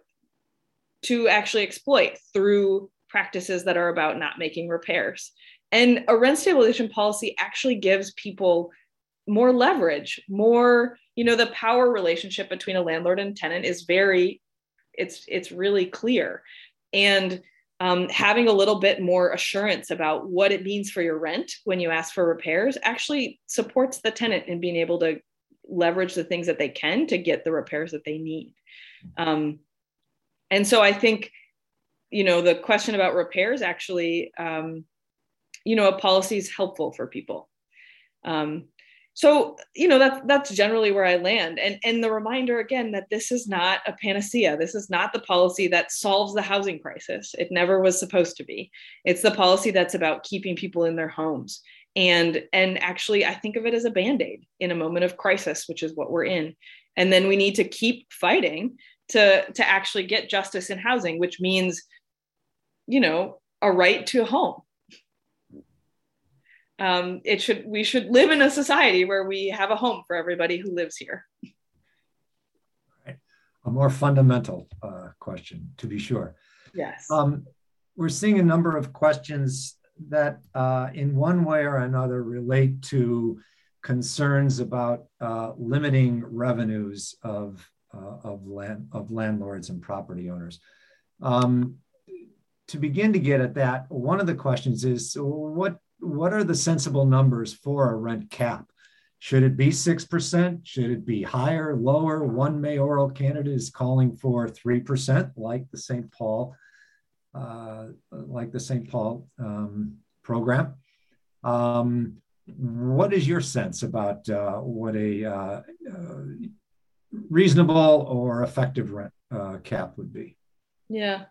Speaker 4: to actually exploit through practices that are about not making repairs. And a rent stabilization policy actually gives people more leverage, more, you know, the power relationship between a landlord and tenant is very, it's it's really clear. And um, having a little bit more assurance about what it means for your rent when you ask for repairs actually supports the tenant in being able to leverage the things that they can to get the repairs that they need. Um, and so I think, you know, the question about repairs actually um, you know a policy is helpful for people. Um, so you know that's that's generally where i land. And and the reminder again that this is not a panacea. This is not the policy that solves the housing crisis. It never was supposed to be. It's the policy that's about keeping people in their homes. And and actually i think of it as a band-aid in a moment of crisis which is what we're in. And then we need to keep fighting to to actually get justice in housing which means you know a right to a home. Um, it should we should live in a society where we have a home for everybody who lives here.
Speaker 3: Right. a more fundamental uh, question to be sure.
Speaker 4: Yes.
Speaker 3: Um, we're seeing a number of questions that uh, in one way or another relate to concerns about uh, limiting revenues of uh, of land of landlords and property owners. Um, to begin to get at that, one of the questions is what what are the sensible numbers for a rent cap? Should it be 6%? Should it be higher, lower? One mayoral candidate is calling for 3%, like the St. Paul, uh, like the St. Paul um, program. Um, what is your sense about uh, what a uh, uh reasonable or effective rent uh, cap would be?
Speaker 4: Yeah.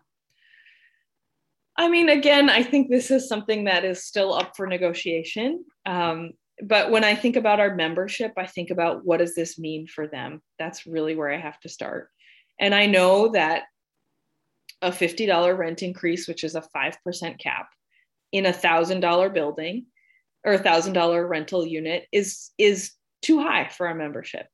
Speaker 4: I mean, again, I think this is something that is still up for negotiation. Um, but when I think about our membership, I think about what does this mean for them? That's really where I have to start. And I know that a $50 rent increase, which is a 5% cap in a thousand dollar building or a thousand dollar rental unit is, is too high for our membership.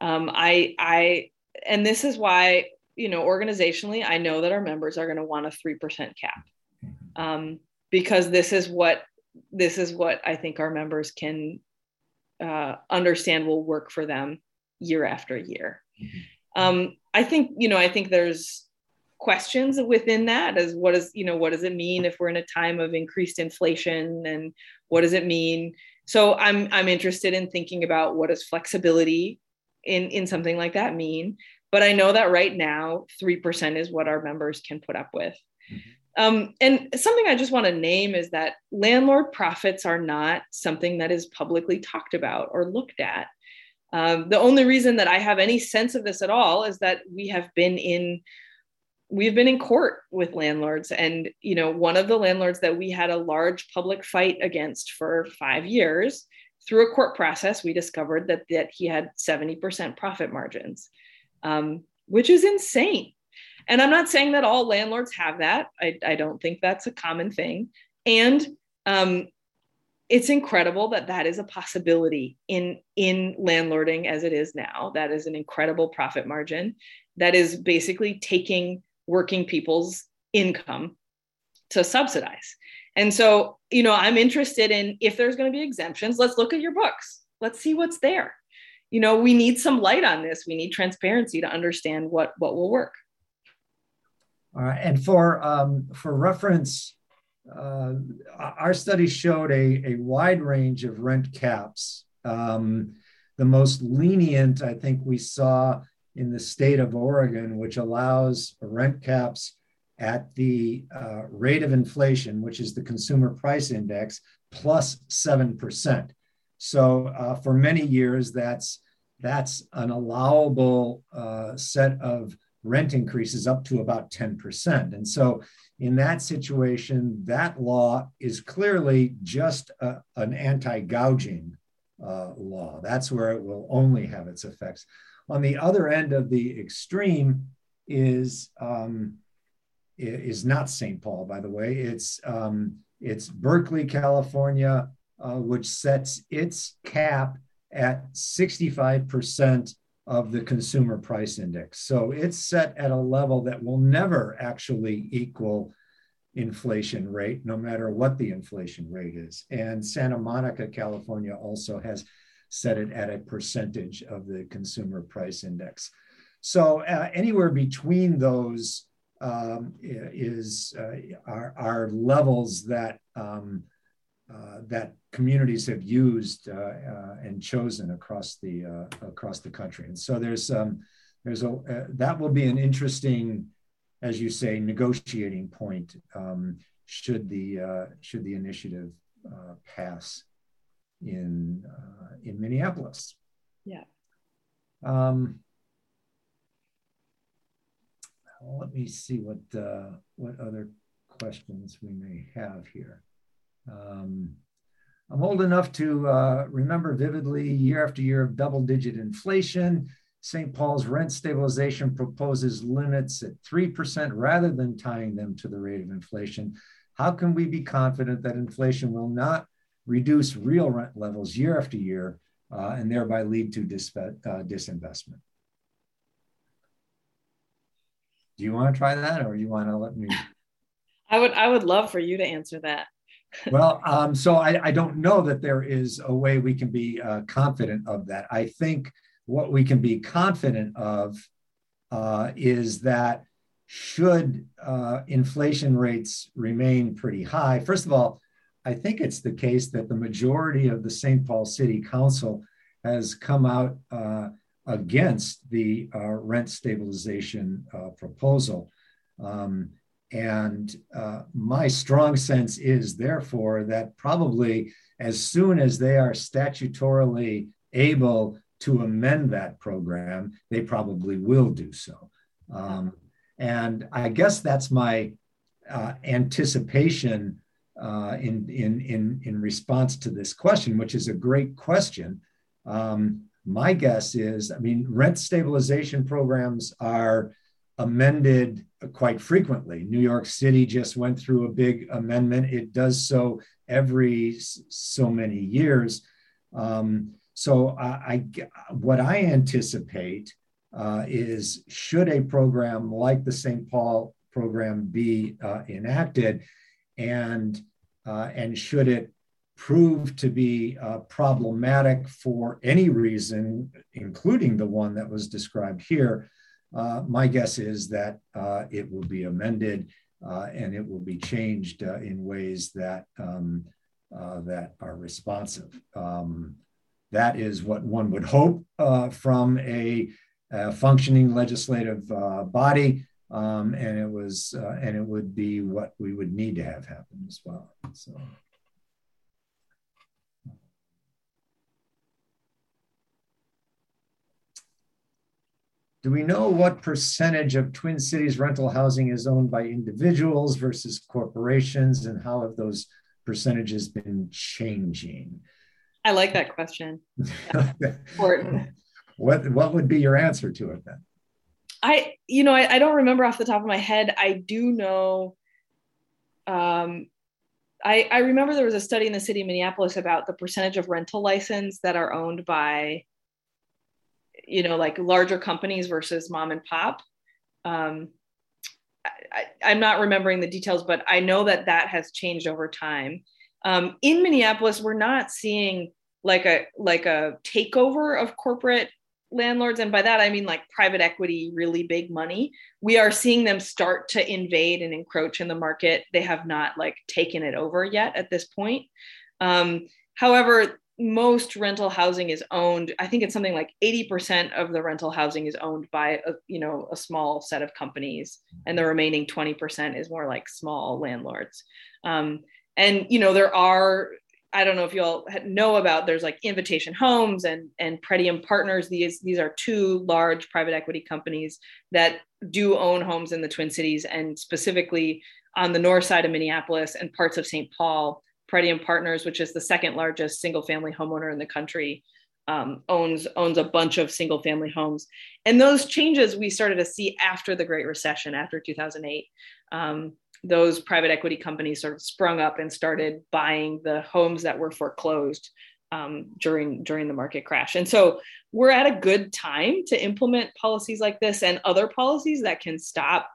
Speaker 4: Um, I, I, and this is why, you know, organizationally, I know that our members are going to want a 3% cap mm-hmm. um, because this is what this is what I think our members can uh, understand will work for them year after year. Mm-hmm. Um, I think you know I think there's questions within that as what is you know what does it mean if we're in a time of increased inflation and what does it mean so i'm i'm interested in thinking about what does flexibility in in something like that mean but i know that right now 3% is what our members can put up with mm-hmm. Um, and something I just want to name is that landlord profits are not something that is publicly talked about or looked at. Um, the only reason that I have any sense of this at all is that we have been in we've been in court with landlords and you know one of the landlords that we had a large public fight against for five years through a court process we discovered that that he had 70% profit margins um, which is insane and I'm not saying that all landlords have that. I, I don't think that's a common thing. And um, it's incredible that that is a possibility in in landlording as it is now. That is an incredible profit margin. That is basically taking working people's income to subsidize. And so, you know, I'm interested in if there's going to be exemptions, let's look at your books. Let's see what's there. You know, we need some light on this. We need transparency to understand what what will work.
Speaker 3: All right. and for, um, for reference, uh, our study showed a, a wide range of rent caps. Um, the most lenient, I think, we saw in the state of Oregon, which allows rent caps at the uh, rate of inflation, which is the consumer price index, plus 7%. So uh, for many years, that's, that's an allowable uh, set of rent increases up to about 10%. And so, in that situation, that law is clearly just a, an anti gouging uh, law. That's where it will only have its effects. On the other end of the extreme is, um, is not St. Paul, by the way. It's, um, it's Berkeley, California, uh, which sets its cap at 65% of the consumer price index. So it's set at a level that will never actually equal inflation rate, no matter what the inflation rate is. And Santa Monica, California also has set it at a percentage of the consumer price index. So uh, anywhere between those um, is uh, are, are, levels that um, uh, that communities have used uh, uh, and chosen across the uh, across the country. And so there's um, there's a uh, that will be an interesting, as you say, negotiating point um, should the should the initiative pass in in Minneapolis.
Speaker 4: Yeah.
Speaker 3: Um, let me see what what other questions we may have here. Um, I'm old enough to uh, remember vividly year after year of double digit inflation. St. Paul's rent stabilization proposes limits at 3% rather than tying them to the rate of inflation. How can we be confident that inflation will not reduce real rent levels year after year uh, and thereby lead to uh, disinvestment? Do you want to try that or you want to let me? (laughs)
Speaker 4: I would I would love for you to answer that (laughs)
Speaker 3: well, um, so I, I, don't know that there is a way we can be uh, confident of that. I think what we can be confident of uh, is that should uh, inflation rates remain pretty high, first of all, I think it's the case that the majority of the St. Paul City Council has come out uh, against the uh, rent stabilization uh, proposal. Um, and uh, my strong sense is, therefore, that probably as soon as they are statutorily able to amend that program, they probably will do so. Um, and I guess that's my uh, anticipation uh, in, in, in, in response to this question, which is a great question. Um, my guess is, I mean, rent stabilization programs are amended quite frequently. New York City just went through a big amendment. It does so every so many years. Um, so I, I, what I anticipate uh, is should a program like the St. Paul program be uh, enacted, and uh, and should it prove to be uh, problematic for any reason, including the one that was described here, uh, my guess is that uh, it will be amended and it will be changed in ways that um, that are responsive. Um, that is what one would hope uh, from a, a, functioning legislative uh, body, um, and it was, uh, and it would be what we would need to have happen as well. So. Do we know what percentage of Twin Cities rental housing is owned by individuals versus corporations, and how have those percentages been changing?
Speaker 4: I like that question. (laughs) important.
Speaker 3: What what would be your answer to it then?
Speaker 4: I you know I, I don't remember off the top of my head. I do know. Um, I I remember there was a study in the city of Minneapolis about the percentage of rental license that are owned by. You know, like larger companies versus mom and pop. Um, I, I'm not remembering the details, but I know that that has changed over time. Um, in Minneapolis, we're not seeing like a like a takeover of corporate landlords and by that i mean like private equity really big money we are seeing them start to invade and encroach in the market they have not like taken it over yet at this point um, however most rental housing is owned i think it's something like 80% of the rental housing is owned by a, you know a small set of companies and the remaining 20% is more like small landlords um, and you know there are I don't know if you all know about. There's like Invitation Homes and and Pretium Partners. These these are two large private equity companies that do own homes in the Twin Cities and specifically on the north side of Minneapolis and parts of St. Paul. Pretium Partners, which is the second largest single family homeowner in the country, um, owns owns a bunch of single family homes. And those changes we started to see after the Great Recession, after 2008. Um, those private equity companies sort of sprung up and started buying the homes that were foreclosed um, during during the market crash. And so we're at a good time to implement policies like this and other policies that can stop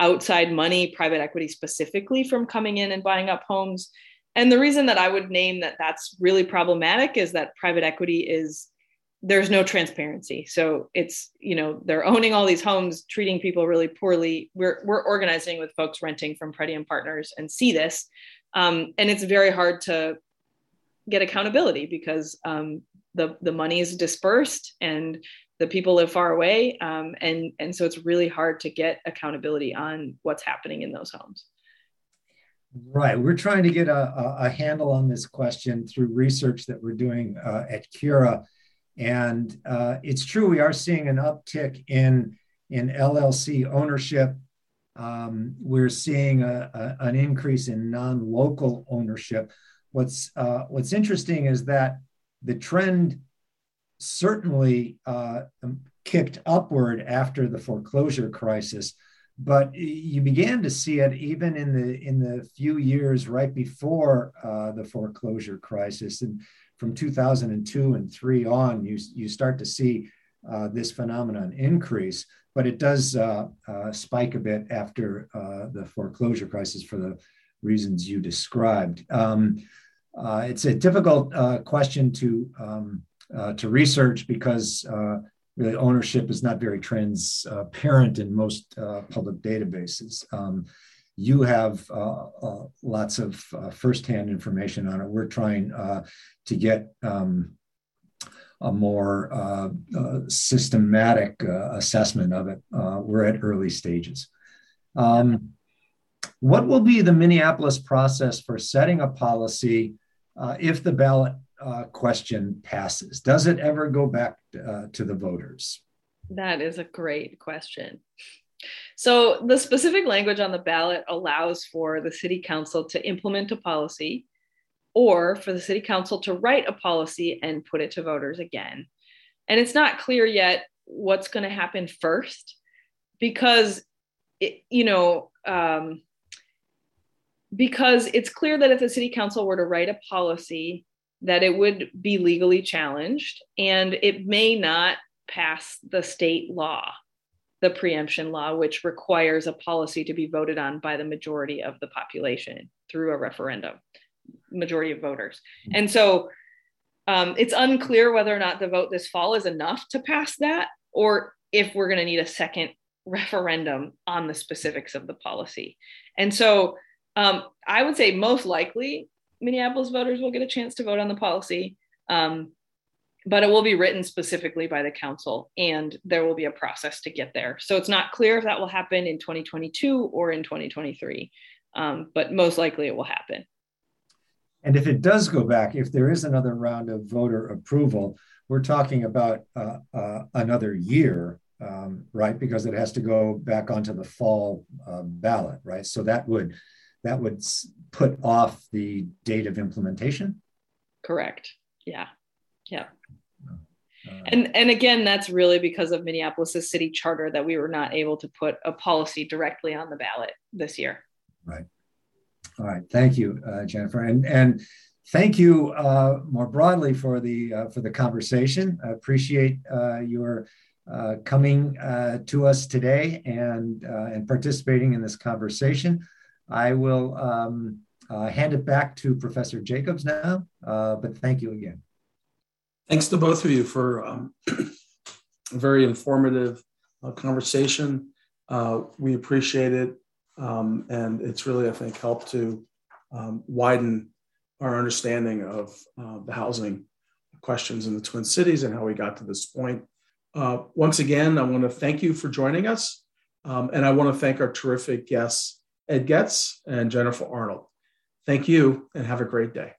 Speaker 4: outside money, private equity specifically, from coming in and buying up homes. And the reason that I would name that that's really problematic is that private equity is there's no transparency. So it's you know they're owning all these homes treating people really poorly. We're, we're organizing with folks renting from Pretium Partners and see this. Um, and it's very hard to get accountability because um, the the money is dispersed and the people live far away. Um, and and so it's really hard to get accountability on what's happening in those homes
Speaker 3: Right. We're trying to get a, a, handle on this question through research that we're doing uh, at CURA. And uh, it's true, we are seeing an uptick in, in LLC ownership. Um, we're seeing a, a, an increase in non local ownership. What's, uh, what's interesting is that the trend certainly uh, kicked upward after the foreclosure crisis but you began to see it even in the in the few years right before uh, the foreclosure crisis and from 2002 and three on, you, you start to see uh, this phenomenon increase, but it does uh, uh, spike a bit after uh, the foreclosure crisis for the reasons you described. Um, uh, it's a difficult question to um, to research because really ownership is not very transparent in most uh, public databases. Um, you have uh, uh, lots of uh, firsthand information on it. We're trying to get um, a more systematic assessment of it. we're at early stages. Um, what will be the Minneapolis process for setting a policy uh, if the ballot uh, question passes? Does it ever go back uh, to the voters?
Speaker 4: That is a great question. So, the specific language on the ballot allows for the city council to implement a policy or for the city council to write a policy and put it to voters again. And it's not clear yet what's going to happen first because, it, you know, um, because it's clear that if the city council were to write a policy that it would be legally challenged and it may not pass the state law the preemption law which requires a policy to be voted on by the majority of the population through a referendum majority of voters. And so um, it's unclear whether or not the vote this fall is enough to pass that or if we're going to need a second referendum on the specifics of the policy. And so um, I would say most likely Minneapolis voters will get a chance to vote on the policy, um, but it will be written specifically by the council and there will be a process to get there. So it's not clear if that will happen in 2022 or in 2023, um, but most likely it will happen.
Speaker 3: And if it does go back, if there is another round of voter approval, we're talking about uh, uh, another year, um, right? Because it has to go back onto the fall uh, ballot, right? So that would that would put off the date of implementation?
Speaker 4: Correct. Yeah. Yeah. Uh, and and again, that's really because of Minneapolis's city charter that we were not able to put a policy directly on the ballot this year.
Speaker 3: Right. All right. Thank you, uh, Jennifer, and and thank you uh, more broadly for the uh, for the conversation. I appreciate uh, your uh, coming to us today and and participating in this conversation. I will um, uh, hand it back to Professor Jacobs now, uh, but thank you again.
Speaker 2: Thanks to both of you for um, a (clears throat) very informative uh, conversation. Uh, we appreciate it. Um, and it's really, I think, helped to um, widen our understanding of uh, the housing questions in the Twin Cities and how we got to this point. Uh, once again, I want to thank you for joining us. Um, and I want to thank our terrific guests Ed Goetz and Jennifer Arnold. Thank you and have a great day.